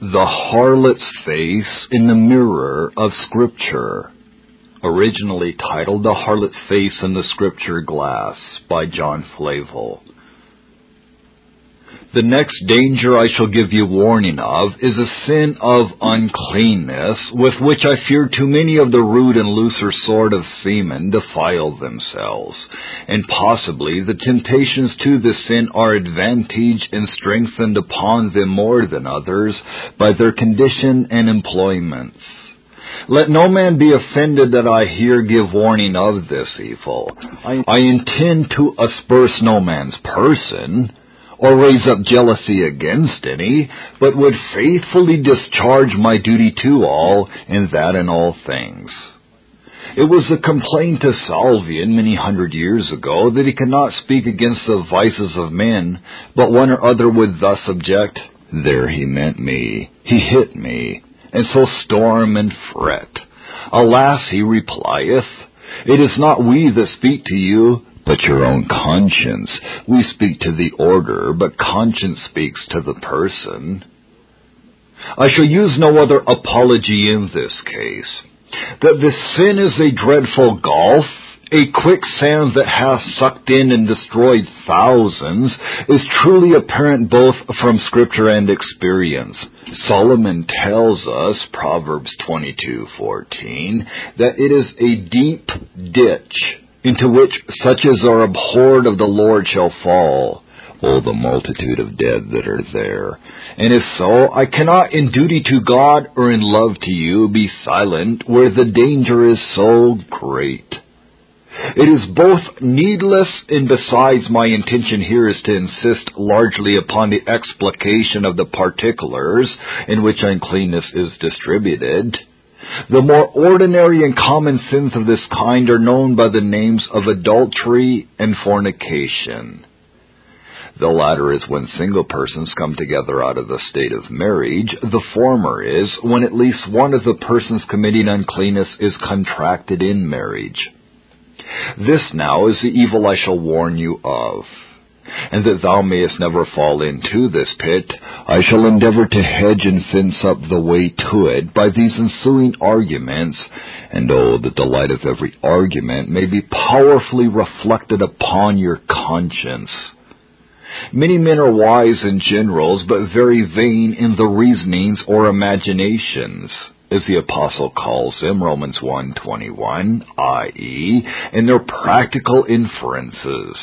The Harlot's Face in the Mirror of Scripture, originally titled The Harlot's Face in the Scripture Glass by John Flavel. The next danger I shall give you warning of is a sin of uncleanness, with which I fear too many of the rude and looser sort of seamen defile themselves, and possibly the temptations to this sin are advantaged and strengthened upon them more than others by their condition and employments. Let no man be offended that I here give warning of this evil. I, intend to asperse no man's person, or raise up jealousy against any, but would faithfully discharge my duty to all, and that in all things. It was a complaint to Salvian many hundred years ago that he could not speak against the vices of men, but one or other would thus object, There he meant me, he hit me, and so storm and fret. Alas, he replieth, It is not we that speak to you, but your own conscience. We speak to the order, but conscience speaks to the person. I shall use no other apology in this case. That this sin is a dreadful gulf, a quicksand that hath sucked in and destroyed thousands, is truly apparent both from scripture and experience. Solomon tells us, Proverbs 22:14, that it is a deep ditch into which such as are abhorred of the Lord shall fall. Oh, the multitude of dead that are there. And if so, I cannot in duty to God or in love to you be silent where the danger is so great. It is both needless and besides my intention here is to insist largely upon the explication of the particulars in which uncleanness is distributed. The more ordinary and common sins of this kind are known by the names of adultery and fornication. The latter is when single persons come together out of the state of marriage. The former is when at least one of the persons committing uncleanness is contracted in marriage. This now is the evil I shall warn you of and that thou mayest never fall into this pit, I shall endeavor to hedge and fence up the way to it by these ensuing arguments, and oh, that the light of every argument may be powerfully reflected upon your conscience. Many men are wise in generals, but very vain in the reasonings or imaginations as the apostle calls them, Romans 1:21, i.e., in their practical inferences.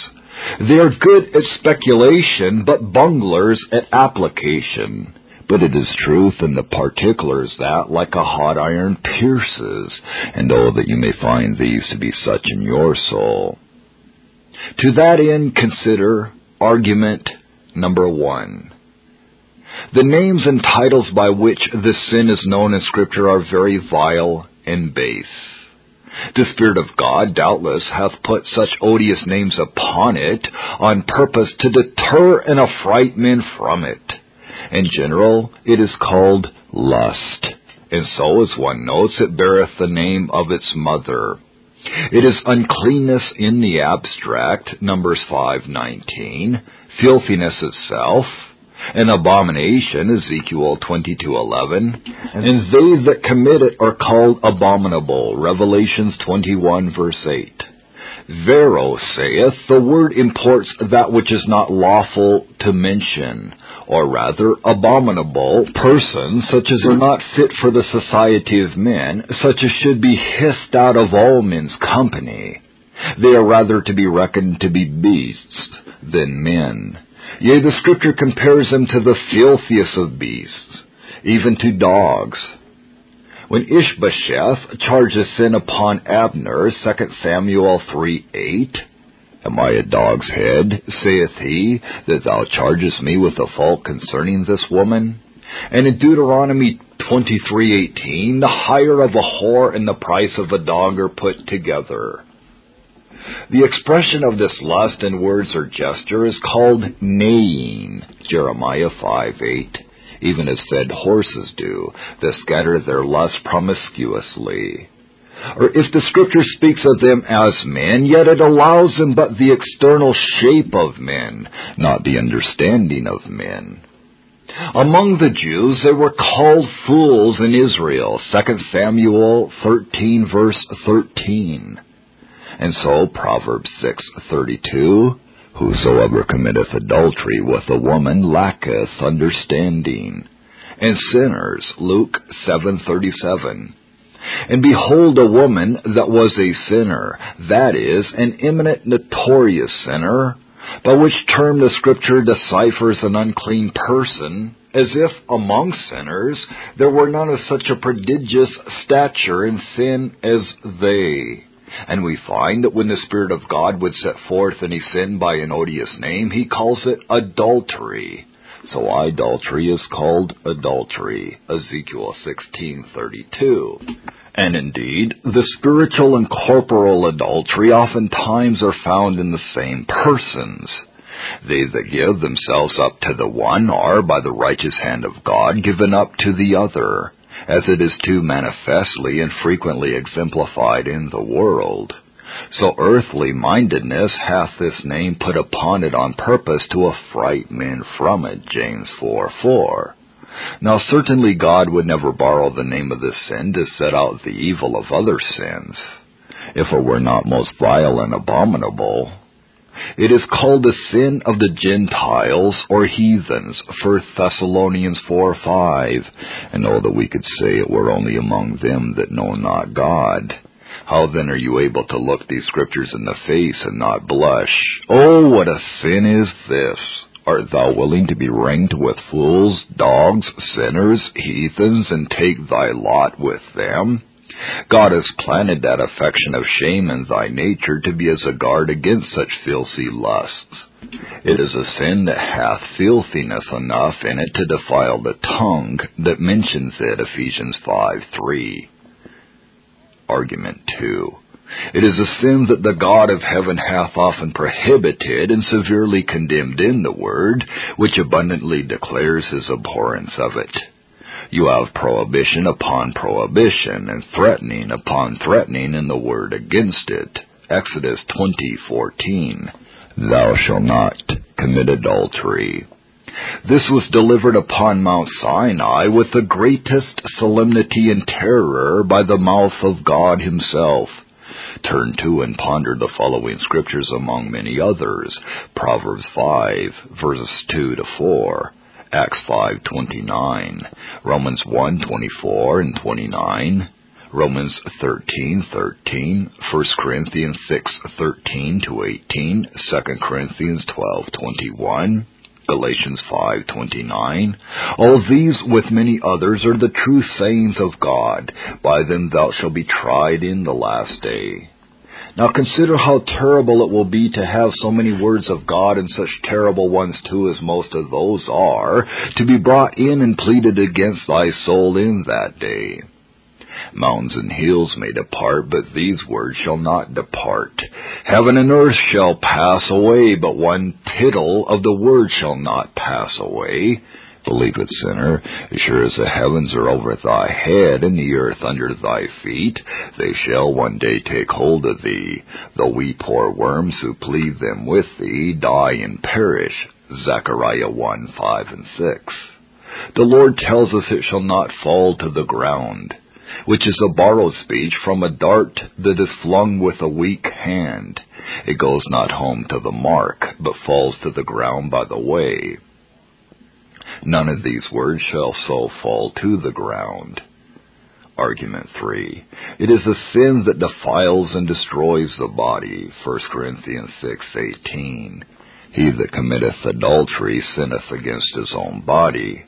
They are good at speculation, but bunglers at application. But it is truth in the particulars that, like a hot iron, pierces, and oh, that you may find these to be such in your soul. To that end, consider argument number one. The names and titles by which this sin is known in Scripture are very vile and base. The Spirit of God doubtless hath put such odious names upon it on purpose to deter and affright men from it. In general, it is called lust, and so, as one notes, it beareth the name of its mother. It is uncleanness in the abstract, Numbers 5:19, filthiness itself, an abomination, Ezekiel 22:11, and they that commit it are called abominable, Revelations 21 verse 8. Vero saith, the word imports that which is not lawful to mention, or rather abominable persons, such as are not fit for the society of men, such as should be hissed out of all men's company. They are rather to be reckoned to be beasts than men. Yea, the scripture compares them to the filthiest of beasts, even to dogs. When Ishbosheth charges sin upon Abner, 2 Samuel 3 8, Am I a dog's head, saith he, that thou chargest me with a fault concerning this woman? And in Deuteronomy 23:18, the hire of a whore and the price of a dog are put together. The expression of this lust in words or gesture is called neighing, Jeremiah 5 8, even as fed horses do, that scatter their lust promiscuously. Or if the scripture speaks of them as men, yet it allows them but the external shape of men, not the understanding of men. Among the Jews, they were called fools in Israel. 2 Samuel 13 verse 13. And so Proverbs 6:32, whosoever committeth adultery with a woman lacketh understanding. And sinners, Luke 7:37. And behold a woman that was a sinner, that is, an eminent notorious sinner, by which term the scripture deciphers an unclean person, as if among sinners there were none of such a prodigious stature in sin as they. And we find that when the Spirit of God would set forth any sin by an odious name, he calls it adultery. So idolatry is called adultery. Ezekiel 16:32. And indeed, the spiritual and corporal adultery oftentimes are found in the same persons. They that give themselves up to the one are, by the righteous hand of God, given up to the other, as it is too manifestly and frequently exemplified in the world. So earthly mindedness hath this name put upon it on purpose to affright men from it. James 4 4. Now certainly God would never borrow the name of this sin to set out the evil of other sins, if it were not most vile and abominable. It is called the sin of the Gentiles or heathens, 1 Thessalonians 4 5. And oh, that we could say it were only among them that know not God. How then are you able to look these scriptures in the face and not blush? Oh, what a sin is this! Art thou willing to be ranked with fools, dogs, sinners, heathens, and take thy lot with them? God has planted that affection of shame in thy nature to be as a guard against such filthy lusts. It is a sin that hath filthiness enough in it to defile the tongue that mentions it, Ephesians 5 3. Argument 2. It is a sin that the God of heaven hath often prohibited and severely condemned in the Word, which abundantly declares his abhorrence of it. You have prohibition upon prohibition and threatening upon threatening in the Word against it. Exodus 20:14. Thou shalt not commit adultery. This was delivered upon Mount Sinai with the greatest solemnity and terror by the mouth of God Himself. Turn to and ponder the following scriptures among many others. Proverbs 5, verses 2 to 4. Acts 5:29, Romans 1:24 and 29, Romans 13:13, 1 Corinthians 6:13 to 18, 2 Corinthians 12:21, Galatians 5:29 All these with many others are the true sayings of God. By them thou shalt be tried in the last day now consider how terrible it will be to have so many words of God and such terrible ones too as most of those are to be brought in and pleaded against thy soul in that day Mountains and hills may depart, but these words shall not depart. Heaven and earth shall pass away, but one tittle of the word shall not pass away. Believe it, sinner, as sure as the heavens are over thy head and the earth under thy feet, they shall one day take hold of thee. Though we poor worms who plead them with thee die and perish. Zechariah 1, 5 and 6. The Lord tells us it shall not fall to the ground which is a borrowed speech from a dart that is flung with a weak hand. It goes not home to the mark, but falls to the ground by the way. None of these words shall so fall to the ground. Argument 3. It is a sin that defiles and destroys the body. 1 Corinthians 6:18. He that committeth adultery sinneth against his own body.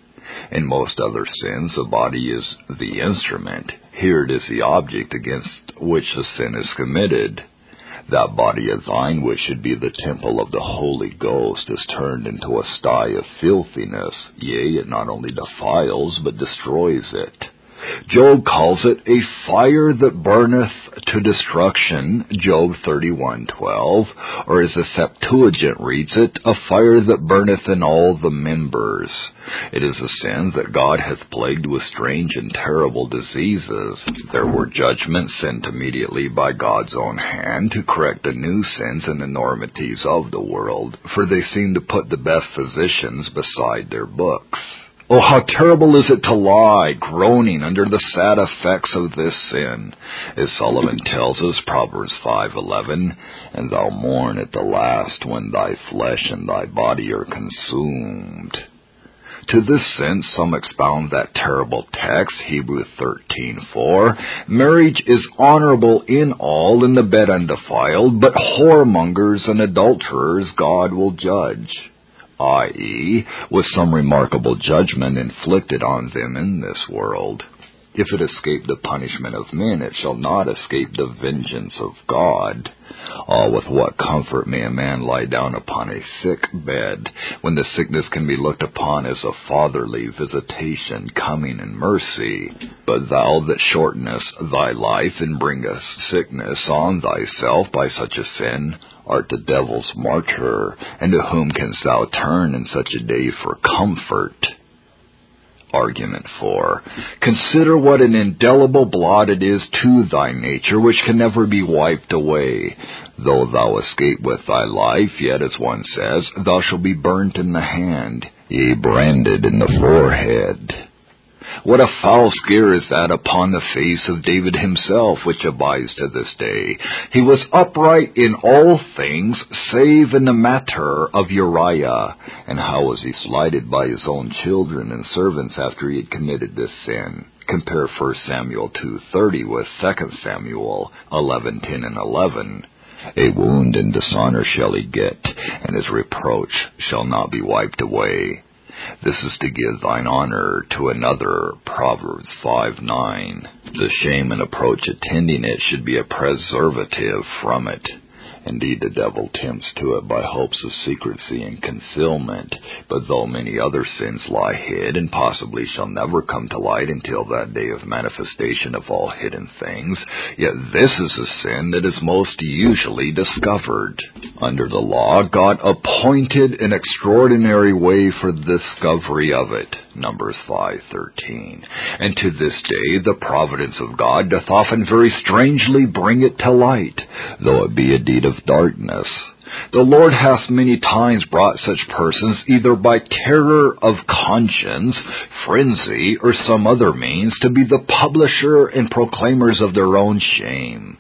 In most other sins, the body is the instrument. Here it is the object against which the sin is committed. That body of thine, which should be the temple of the Holy Ghost, is turned into a sty of filthiness. Yea, it not only defiles, but destroys it. Job calls it a fire that burneth to destruction, Job 31:12, or as the Septuagint reads it, a fire that burneth in all the members. It is a sin that God hath plagued with strange and terrible diseases. There were judgments sent immediately by God's own hand to correct the new sins and enormities of the world, for they seem to put the best physicians beside their books. Oh, how terrible is it to lie, groaning under the sad effects of this sin, as Solomon tells us, Proverbs 5:11, and thou mourn at the last when thy flesh and thy body are consumed. To this sense, some expound that terrible text, Hebrew 13:4. Marriage is honorable in all, in the bed undefiled, but whoremongers and adulterers God will judge i.e., with some remarkable judgment inflicted on them in this world. If it escape the punishment of men, it shall not escape the vengeance of God. Oh, with what comfort may a man lie down upon a sick bed, when the sickness can be looked upon as a fatherly visitation coming in mercy. But thou that shortenest thy life and bringest sickness on thyself by such a sin, art the devil's martyr, and to whom canst thou turn in such a day for comfort? Argument 4. Consider what an indelible blot it is to thy nature, which can never be wiped away. Though thou escape with thy life, yet, as one says, thou shalt be burnt in the hand, yea, branded in the forehead. What a foul scare is that upon the face of David himself, which abides to this day. He was upright in all things, save in the matter of Uriah. And how was he slighted by his own children and servants after he had committed this sin? Compare 1 Samuel 2.30 with 2 Samuel 11.10 and 11. A wound and dishonor shall he get, and his reproach shall not be wiped away. This is to give thine honor to another. Proverbs 5 9. The shame and approach attending it should be a preservative from it. Indeed, the devil tempts to it by hopes of secrecy and concealment, but though many other sins lie hid and possibly shall never come to light until that day of manifestation of all hidden things, yet this is a sin that is most usually discovered. Under the law, God appointed an extraordinary way for the discovery of it. Numbers 5:13. And to this day the providence of God doth often very strangely bring it to light, though it be a deed of darkness. The Lord hath many times brought such persons either by terror of conscience, frenzy, or some other means to be the publisher and proclaimers of their own shame.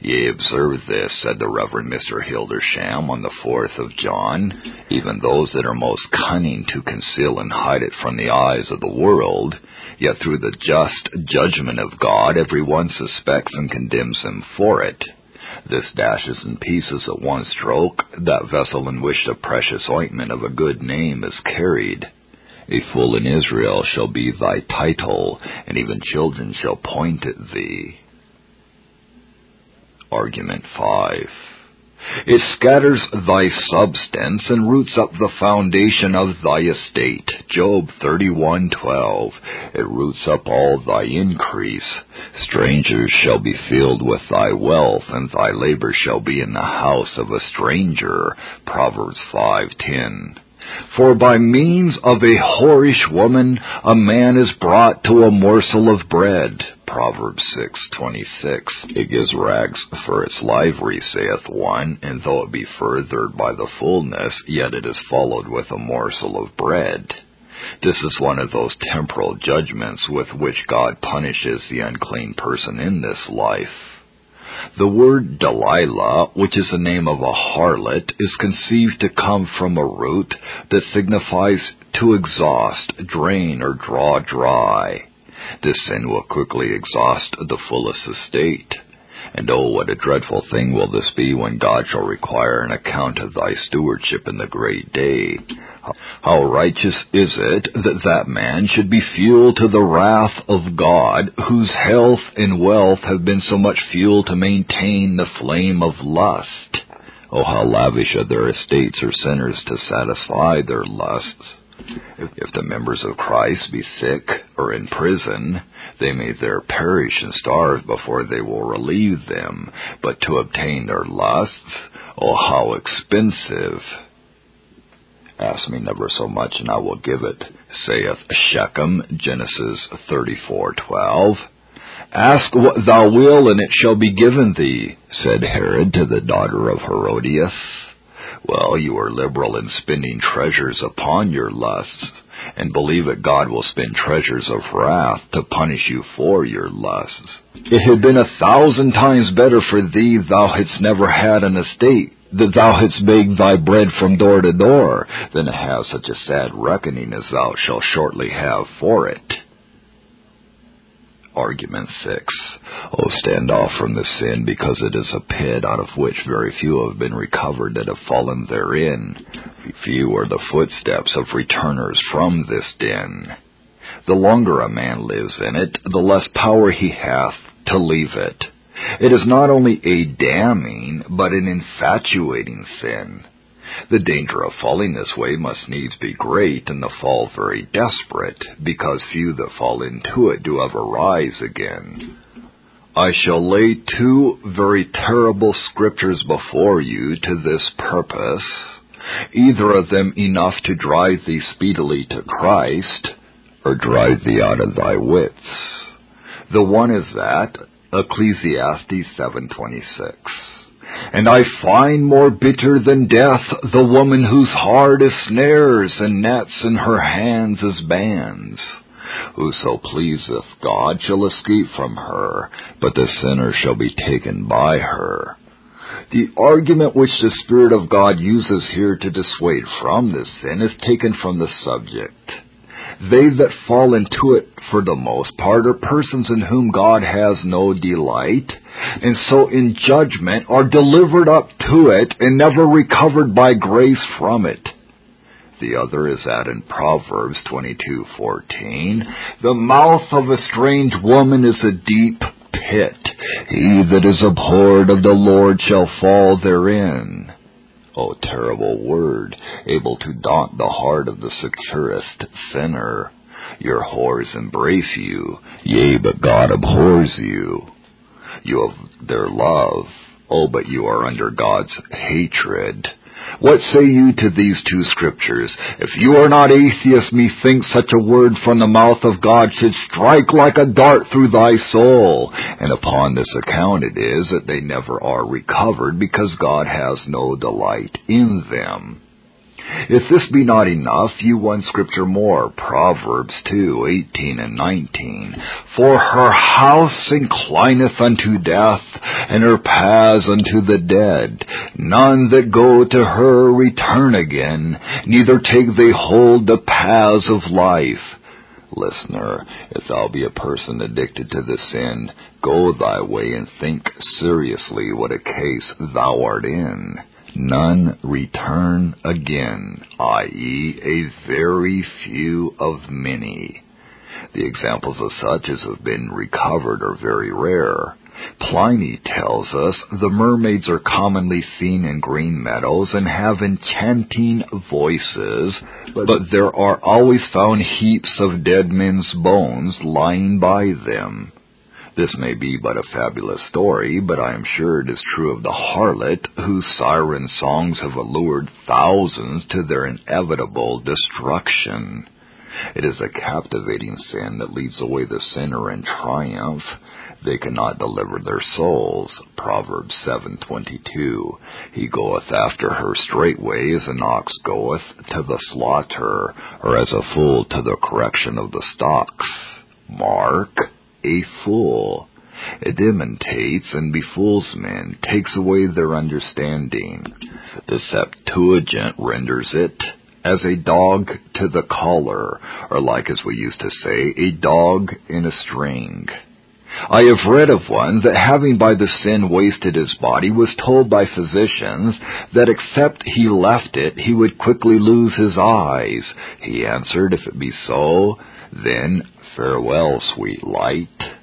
Ye observe this, said the Reverend Mr. Hildersham on the 4th of John, even those that are most cunning to conceal and hide it from the eyes of the world, yet through the just judgment of God every one suspects and condemns him for it. This dashes in pieces at one stroke that vessel in which the precious ointment of a good name is carried. A fool in Israel shall be thy title, and even children shall point at thee. Argument 5. It scatters thy substance and roots up the foundation of thy estate. Job 31:12. It roots up all thy increase. Strangers shall be filled with thy wealth, and thy labor shall be in the house of a stranger. Proverbs 5:10. For by means of a whorish woman a man is brought to a morsel of bread. Proverbs 6:26. It gives rags for its livery, saith one, and though it be furthered by the fullness, yet it is followed with a morsel of bread. This is one of those temporal judgments with which God punishes the unclean person in this life. The word Delilah, which is the name of a harlot, is conceived to come from a root that signifies to exhaust, drain, or draw dry. This sin will quickly exhaust the fullest estate. And oh, what a dreadful thing will this be when God shall require an account of thy stewardship in the great day. How righteous is it that that man should be fuel to the wrath of God, whose health and wealth have been so much fuel to maintain the flame of lust. Oh, how lavish are their estates or sinners to satisfy their lusts. If the members of Christ be sick or in prison, they may there perish and starve before they will relieve them. But to obtain their lusts, oh, how expensive! Ask me never so much, and I will give it, saith Shechem, Genesis 34:12. Ask what thou wilt, and it shall be given thee, said Herod to the daughter of Herodias. Well, you are liberal in spending treasures upon your lusts, and believe that God will spend treasures of wrath to punish you for your lusts. It had been a thousand times better for thee thou hadst never had an estate, that thou hadst begged thy bread from door to door, than to have such a sad reckoning as thou shalt shortly have for it. Argument 6. Oh, stand off from the sin, because it is a pit out of which very few have been recovered that have fallen therein. Few are the footsteps of returners from this den. The longer a man lives in it, the less power he hath to leave it. It is not only a damning, but an infatuating sin. The danger of falling this way must needs be great, and the fall very desperate, because few that fall into it do ever rise again. I shall lay two very terrible scriptures before you to this purpose, either of them enough to drive thee speedily to Christ, or drive thee out of thy wits. The one is that, Ecclesiastes 726. And I find more bitter than death the woman whose heart is snares and nets and her hands as bands. Whoso pleaseth God shall escape from her, but the sinner shall be taken by her. The argument which the Spirit of God uses here to dissuade from this sin is taken from the subject. They that fall into it for the most part are persons in whom God has no delight, and so in judgment are delivered up to it and never recovered by grace from it. The other is that in Proverbs 22:14, the mouth of a strange woman is a deep pit. He that is abhorred of the Lord shall fall therein. O terrible word, able to daunt the heart of the securest sinner. Your whores embrace you, yea, but God abhors you. You have their love, oh, but you are under God's hatred. What say you to these two scriptures? If you are not atheist, methinks such a word from the mouth of God should strike like a dart through thy soul. And upon this account it is that they never are recovered, because God has no delight in them. If this be not enough, you one scripture more, Proverbs 2, 18 and 19. For her house inclineth unto death, and her paths unto the dead. None that go to her return again, neither take they hold the paths of life. Listener, if thou be a person addicted to the sin, go thy way and think seriously what a case thou art in none return again, i.e., a very few of many. The examples of such as have been recovered are very rare. Pliny tells us the mermaids are commonly seen in green meadows and have enchanting voices, but there are always found heaps of dead men's bones lying by them. This may be but a fabulous story, but I am sure it is true of the harlot, whose siren songs have allured thousands to their inevitable destruction. It is a captivating sin that leads away the sinner in triumph. They cannot deliver their souls. Proverbs 7:22. He goeth after her straightway as an ox goeth to the slaughter, or as a fool to the correction of the stocks. Mark a fool. It imitates and befools men, takes away their understanding. The Septuagint renders it as a dog to the collar, or like as we used to say, a dog in a string. I have read of one that having by the sin wasted his body was told by physicians that except he left it he would quickly lose his eyes. He answered, if it be so, then farewell, sweet light.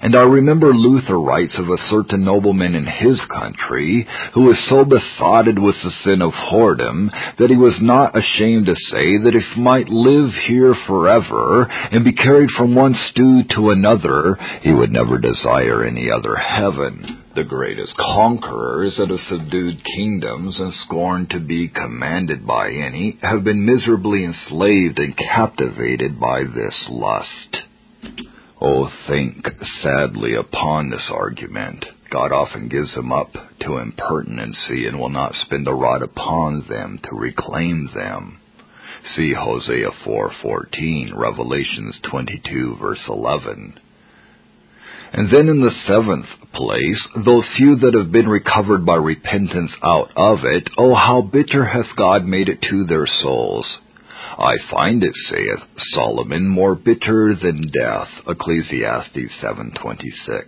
And I remember Luther writes of a certain nobleman in his country who was so besotted with the sin of whoredom that he was not ashamed to say that if he might live here forever and be carried from one stew to another, he would never desire any other heaven. The greatest conquerors that have subdued kingdoms and scorned to be commanded by any have been miserably enslaved and captivated by this lust. Oh, think sadly upon this argument. God often gives them up to impertinency and will not spend a rod upon them to reclaim them. See Hosea 4:14, Revelations 22 verse 11. And then in the seventh place, those few that have been recovered by repentance out of it, oh how bitter hath God made it to their souls. I find it, saith Solomon, more bitter than death. Ecclesiastes 7:26.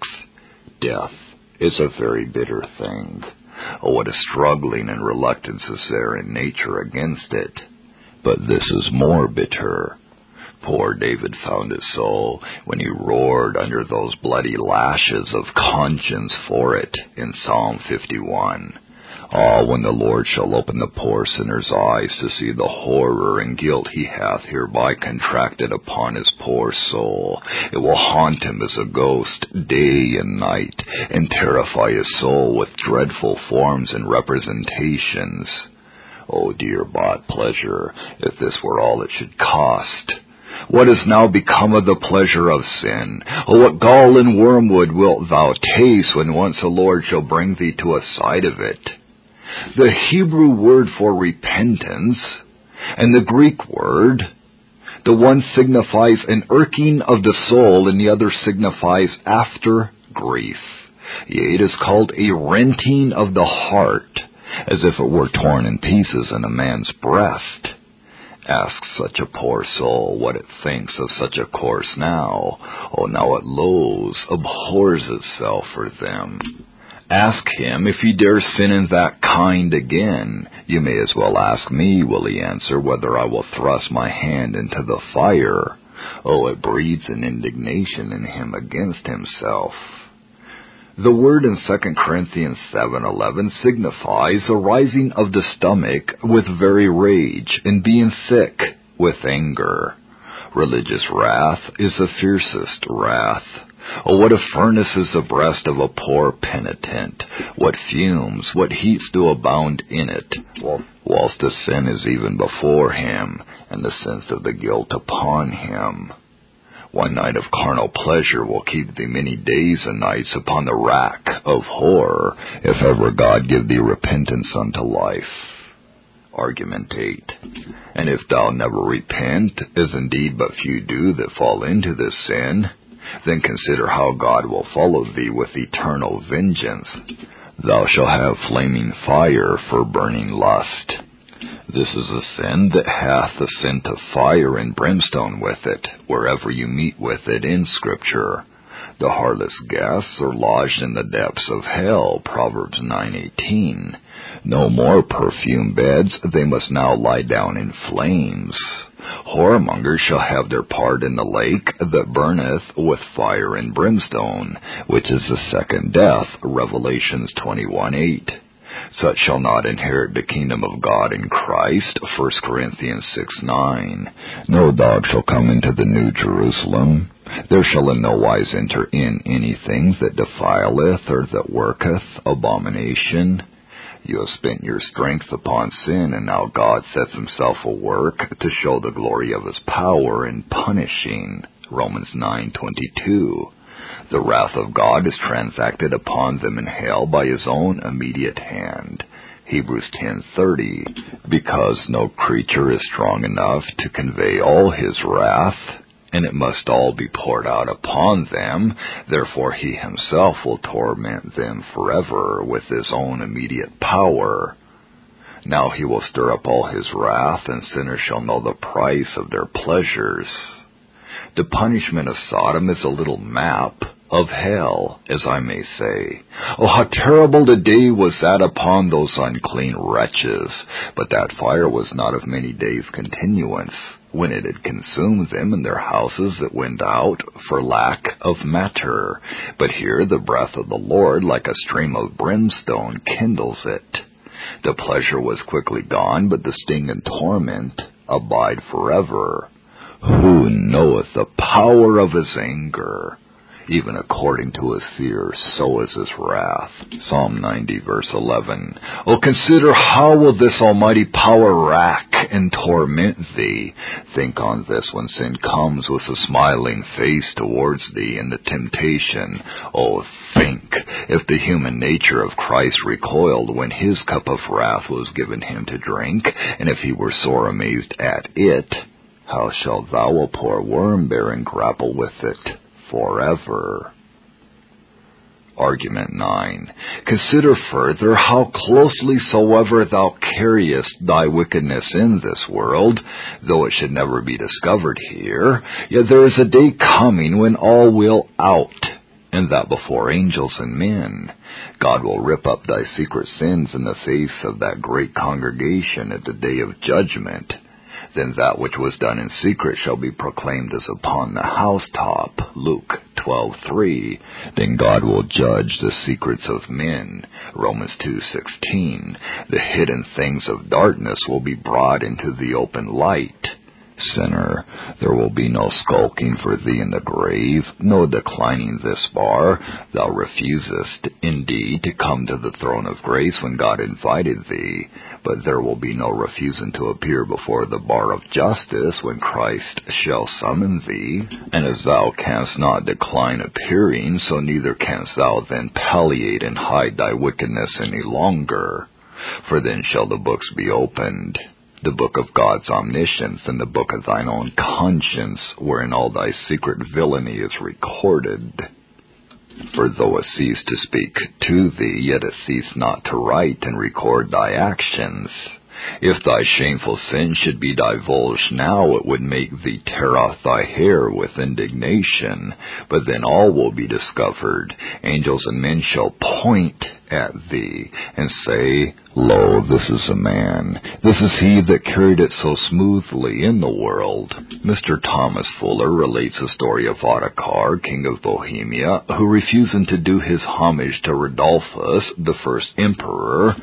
Death is a very bitter thing. Oh, what a struggling and reluctance is there in nature against it. But this is more bitter. Poor David found it so when he roared under those bloody lashes of conscience for it in Psalm 51. Ah, when the Lord shall open the poor sinner's eyes to see the horror and guilt he hath hereby contracted upon his poor soul, it will haunt him as a ghost day and night, and terrify his soul with dreadful forms and representations. Oh, dear bought pleasure, if this were all it should cost. What is now become of the pleasure of sin? Oh, what gall and wormwood wilt thou taste when once the Lord shall bring thee to a sight of it? The Hebrew word for repentance and the Greek word, the one signifies an irking of the soul and the other signifies after grief. Yea, it is called a renting of the heart, as if it were torn in pieces in a man's breast. Ask such a poor soul what it thinks of such a course now. Oh, now it loathes, abhors itself for them. Ask him if he dare sin in that kind again. You may as well ask me, will he answer, whether I will thrust my hand into the fire. Oh, it breeds an indignation in him against himself. The word in 2 Corinthians 7:11 signifies a rising of the stomach with very rage and being sick with anger. Religious wrath is the fiercest wrath. Oh, what a furnace is the breast of a poor penitent! What fumes, what heats do abound in it, whilst the sin is even before him, and the sense of the guilt upon him. One night of carnal pleasure will keep thee many days and nights upon the rack of horror, if ever God give thee repentance unto life. Argument 8. And if thou never repent, as indeed but few do that fall into this sin, then consider how God will follow thee with eternal vengeance. Thou shalt have flaming fire for burning lust. This is a sin that hath the scent of fire and brimstone with it, wherever you meet with it in Scripture. The heartless guests are lodged in the depths of hell, Proverbs 9:18. No more perfume beds, they must now lie down in flames. Whoremongers shall have their part in the lake that burneth with fire and brimstone, which is the second death, Revelations 21:8. Such shall not inherit the kingdom of God in Christ. 1 Corinthians 6 9. No dog shall come into the new Jerusalem. There shall in no wise enter in anything that defileth or that worketh abomination. You have spent your strength upon sin, and now God sets himself a work to show the glory of his power in punishing. Romans 9:22. The wrath of God is transacted upon them in hell by his own immediate hand. Hebrews 10:30 because no creature is strong enough to convey all his wrath and it must all be poured out upon them therefore he himself will torment them forever with his own immediate power now he will stir up all his wrath and sinners shall know the price of their pleasures the punishment of Sodom is a little map of hell, as I may say. Oh, how terrible the day was that upon those unclean wretches! But that fire was not of many days' continuance. When it had consumed them and their houses, it went out for lack of matter. But here the breath of the Lord, like a stream of brimstone, kindles it. The pleasure was quickly gone, but the sting and torment abide forever. Who knoweth the power of his anger? Even according to his fear, so is his wrath. Psalm 90 verse 11. Oh, consider how will this almighty power rack and torment thee. Think on this when sin comes with a smiling face towards thee in the temptation. Oh, think if the human nature of Christ recoiled when his cup of wrath was given him to drink, and if he were sore amazed at it, how shalt thou, a poor worm, bear and grapple with it? Forever. Argument 9. Consider further how closely soever thou carriest thy wickedness in this world, though it should never be discovered here, yet there is a day coming when all will out, and that before angels and men. God will rip up thy secret sins in the face of that great congregation at the day of judgment then that which was done in secret shall be proclaimed as upon the housetop. Luke 12:3. Then God will judge the secrets of men. Romans 2:16. The hidden things of darkness will be brought into the open light. Sinner, there will be no skulking for thee in the grave, no declining this bar. Thou refusest, indeed, to come to the throne of grace when God invited thee, but there will be no refusing to appear before the bar of justice when Christ shall summon thee. And as thou canst not decline appearing, so neither canst thou then palliate and hide thy wickedness any longer. For then shall the books be opened the book of God's omniscience and the book of thine own conscience, wherein all thy secret villainy is recorded. For though it cease to speak to thee, yet it cease not to write and record thy actions. If thy shameful sin should be divulged now, it would make thee tear off thy hair with indignation. But then all will be discovered. Angels and men shall point at thee and say, Lo, this is a man. This is he that carried it so smoothly in the world. Mr. Thomas Fuller relates the story of Ottokar, king of Bohemia, who refusing to do his homage to Rodolphus, the first emperor,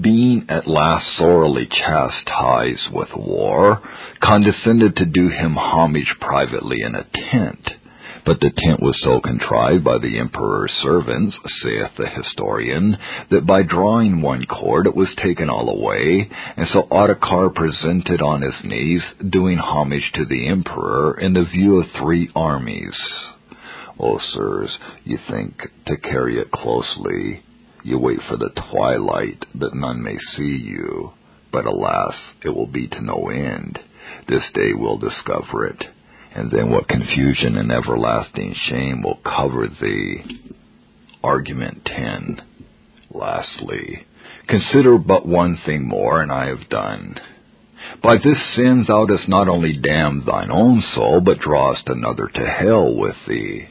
being at last sorely chastised with war, condescended to do him homage privately in a tent. But the tent was so contrived by the emperor's servants, saith the historian, that by drawing one cord it was taken all away, and so Ottokar presented on his knees, doing homage to the emperor in the view of three armies. O sirs, you think to carry it closely, you wait for the twilight that none may see you, but alas, it will be to no end. This day will discover it and then what confusion and everlasting shame will cover thee. Argument 10. Lastly, consider but one thing more, and I have done. By this sin thou dost not only damn thine own soul, but drawest another to hell with thee.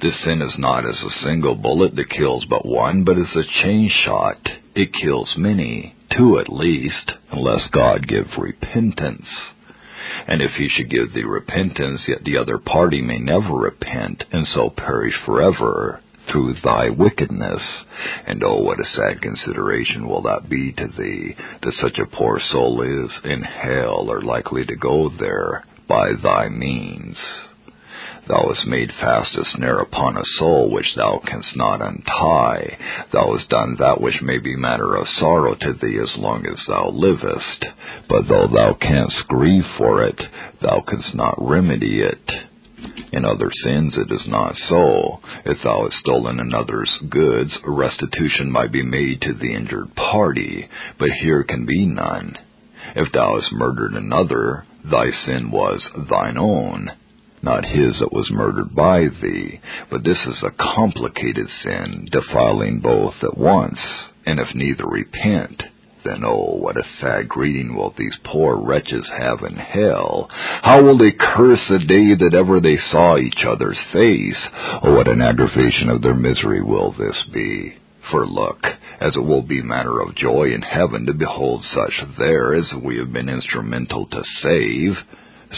This sin is not as a single bullet that kills but one, but as a chain shot. It kills many, two at least, unless God give repentance. And if he should give thee repentance, yet the other party may never repent, and so perish forever through thy wickedness. And oh, what a sad consideration will that be to thee, that such a poor soul is in hell, or likely to go there by thy means. Thou hast made fast a snare upon a soul which thou canst not untie. Thou hast done that which may be matter of sorrow to thee as long as thou livest. But though thou canst grieve for it, thou canst not remedy it. In other sins it is not so. If thou hast stolen another's goods, restitution might be made to the injured party, but here can be none. If thou hast murdered another, thy sin was thine own not his that was murdered by thee. But this is a complicated sin, defiling both at once, and if neither repent, then oh, what a sad greeting will these poor wretches have in hell. How will they curse the day that ever they saw each other's face? Oh, what an aggravation of their misery will this be. For look, as it will be matter of joy in heaven to behold such there as we have been instrumental to save,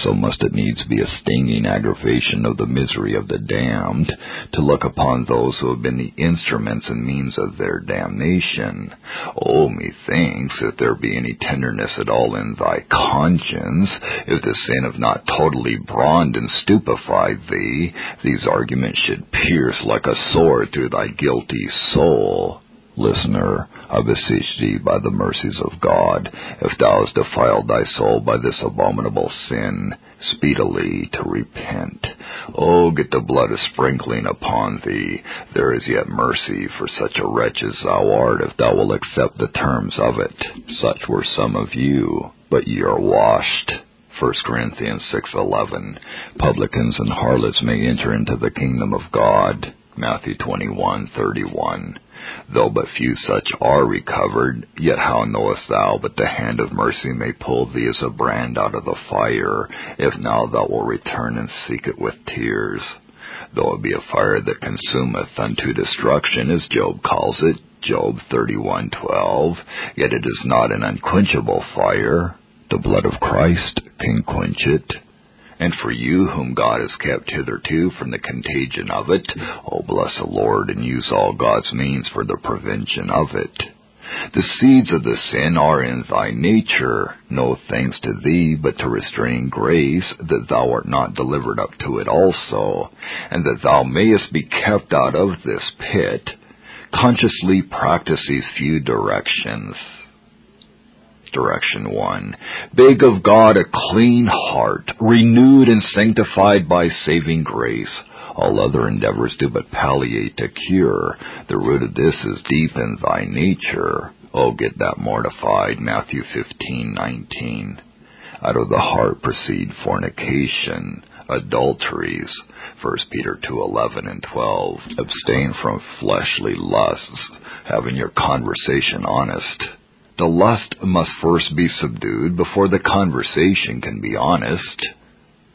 so must it needs be a stinging aggravation of the misery of the damned to look upon those who have been the instruments and means of their damnation. Oh, methinks, if there be any tenderness at all in thy conscience, if the sin have not totally brawned and stupefied thee, these arguments should pierce like a sword through thy guilty soul. Listener, I beseech thee by the mercies of God, if thou hast defiled thy soul by this abominable sin, speedily to repent. Oh, get the blood of sprinkling upon thee. There is yet mercy for such a wretch as thou art, if thou wilt accept the terms of it. Such were some of you, but ye are washed. 1 Corinthians 6:11 Publicans and harlots may enter into the kingdom of God. Matthew 21:31 Though but few such are recovered, yet how knowest thou but the hand of mercy may pull thee as a brand out of the fire, if now thou wilt return and seek it with tears? Though it be a fire that consumeth unto destruction, as Job calls it, Job 31:12, yet it is not an unquenchable fire. The blood of Christ can quench it and for you whom God has kept hitherto from the contagion of it, oh bless the Lord and use all God's means for the prevention of it. The seeds of the sin are in thy nature, no thanks to thee, but to restrain grace, that thou art not delivered up to it also, and that thou mayest be kept out of this pit. Consciously practice these few directions. Direction 1. Beg of God a clean heart, renewed and sanctified by saving grace. All other endeavors do but palliate to cure. The root of this is deep in thy nature. Oh, get that mortified. Matthew 15:19. Out of the heart proceed fornication, adulteries. 1 Peter 2:11 and 12. Abstain from fleshly lusts, having your conversation honest the lust must first be subdued before the conversation can be honest.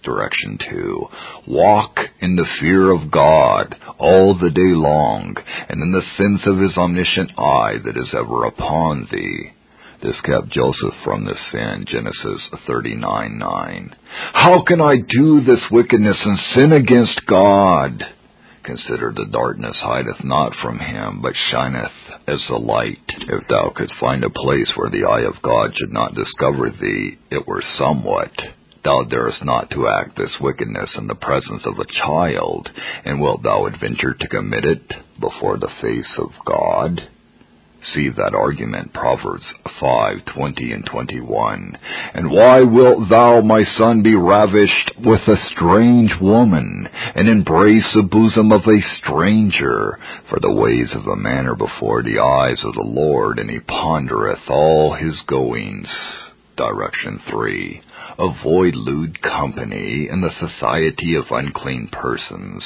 Direction 2. Walk in the fear of God all the day long, and in the sense of his omniscient eye that is ever upon thee. This kept Joseph from the sin, Genesis 39:9. How can I do this wickedness and sin against God? Consider the darkness hideth not from him, but shineth as the light. If thou couldst find a place where the eye of God should not discover thee, it were somewhat. Thou darest not to act this wickedness in the presence of a child, and wilt thou adventure to commit it before the face of God? See that argument, Proverbs 5, 20 and 21. And why wilt thou, my son, be ravished with a strange woman, and embrace the bosom of a stranger? For the ways of a man are before the eyes of the Lord, and he pondereth all his goings. Direction 3. Avoid lewd company and the society of unclean persons.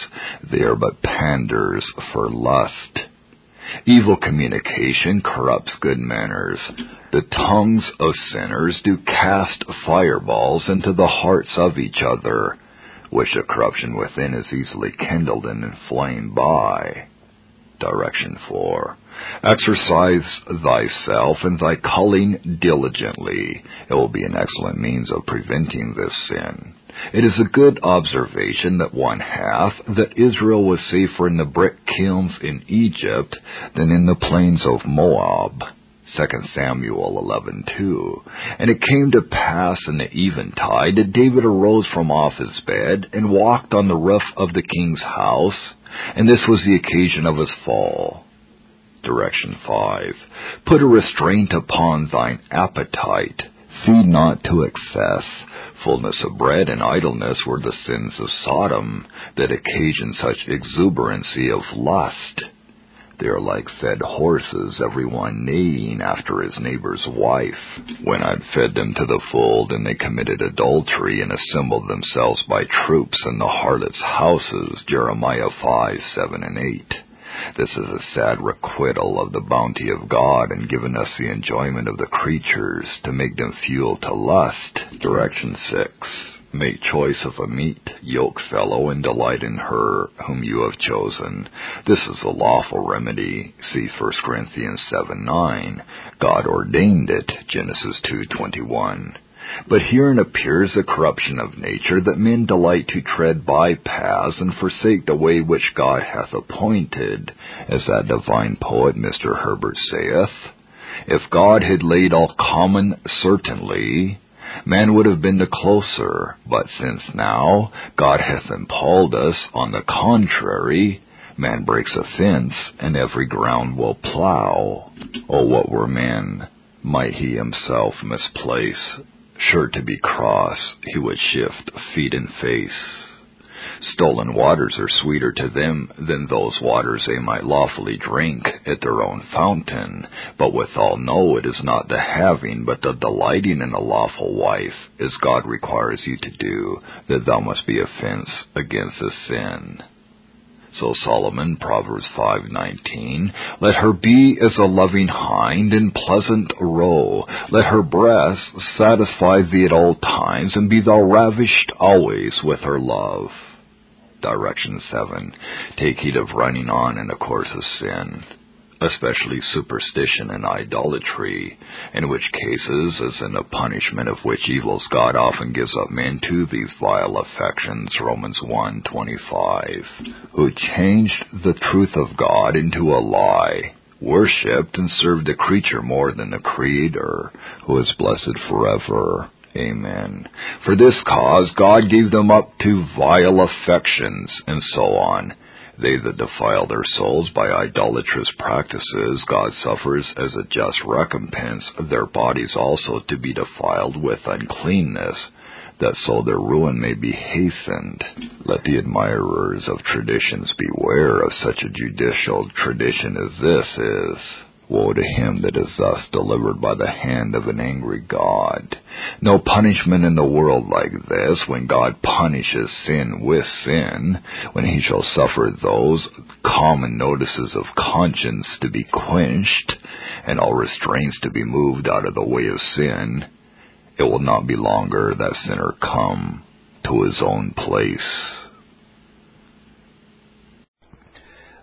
They are but panders for lust. Evil communication corrupts good manners. The tongues of sinners do cast fireballs into the hearts of each other, which the corruption within is easily kindled and inflamed by. Direction 4. Exercise thyself and thy calling diligently. It will be an excellent means of preventing this sin. It is a good observation that one hath that Israel was safer in the brick kilns in Egypt than in the plains of Moab. 2 Samuel 11:2. And it came to pass in the eventide that David arose from off his bed and walked on the roof of the king's house, and this was the occasion of his fall. Direction 5. Put a restraint upon thine appetite. Feed not to excess. Fullness of bread and idleness were the sins of Sodom that occasioned such exuberancy of lust. They are like fed horses, every one neighing after his neighbor's wife. When I'd fed them to the full, then they committed adultery and assembled themselves by troops in the harlots' houses. Jeremiah 5, 7, and 8. This is a sad requital of the bounty of God and given us the enjoyment of the creatures to make them fuel to lust. Direction 6. Make choice of a meet yoke fellow and delight in her whom you have chosen. This is a lawful remedy. See 1 Corinthians 7 9. God ordained it. Genesis 2 21. But herein appears the corruption of nature, that men delight to tread by paths and forsake the way which God hath appointed, as that divine poet Mr. Herbert saith, If God had laid all common certainly, man would have been the closer, but since now God hath impelled us, on the contrary, man breaks a fence, and every ground will plow. Oh, what were man? Might he himself misplace? Sure to be cross, he would shift feet and face. Stolen waters are sweeter to them than those waters they might lawfully drink at their own fountain, but withal know it is not the having, but the delighting in a lawful wife, as God requires you to do, that thou must be a fence against the sin. So Solomon, Proverbs 5:19, let her be as a loving hind in pleasant roe. Let her breast satisfy thee at all times, and be thou ravished always with her love. Direction 7. Take heed of running on in a course of sin especially superstition and idolatry, in which cases, as in a punishment of which evils God often gives up men to these vile affections, Romans 1:25, who changed the truth of God into a lie, worshipped and served the creature more than the Creator, who is blessed forever. Amen. For this cause God gave them up to vile affections, and so on they that defile their souls by idolatrous practices, God suffers as a just recompense their bodies also to be defiled with uncleanness, that so their ruin may be hastened. Let the admirers of traditions beware of such a judicial tradition as this is. Woe to him that is thus delivered by the hand of an angry God. No punishment in the world like this, when God punishes sin with sin, when he shall suffer those common notices of conscience to be quenched, and all restraints to be moved out of the way of sin, it will not be longer that sinner come to his own place.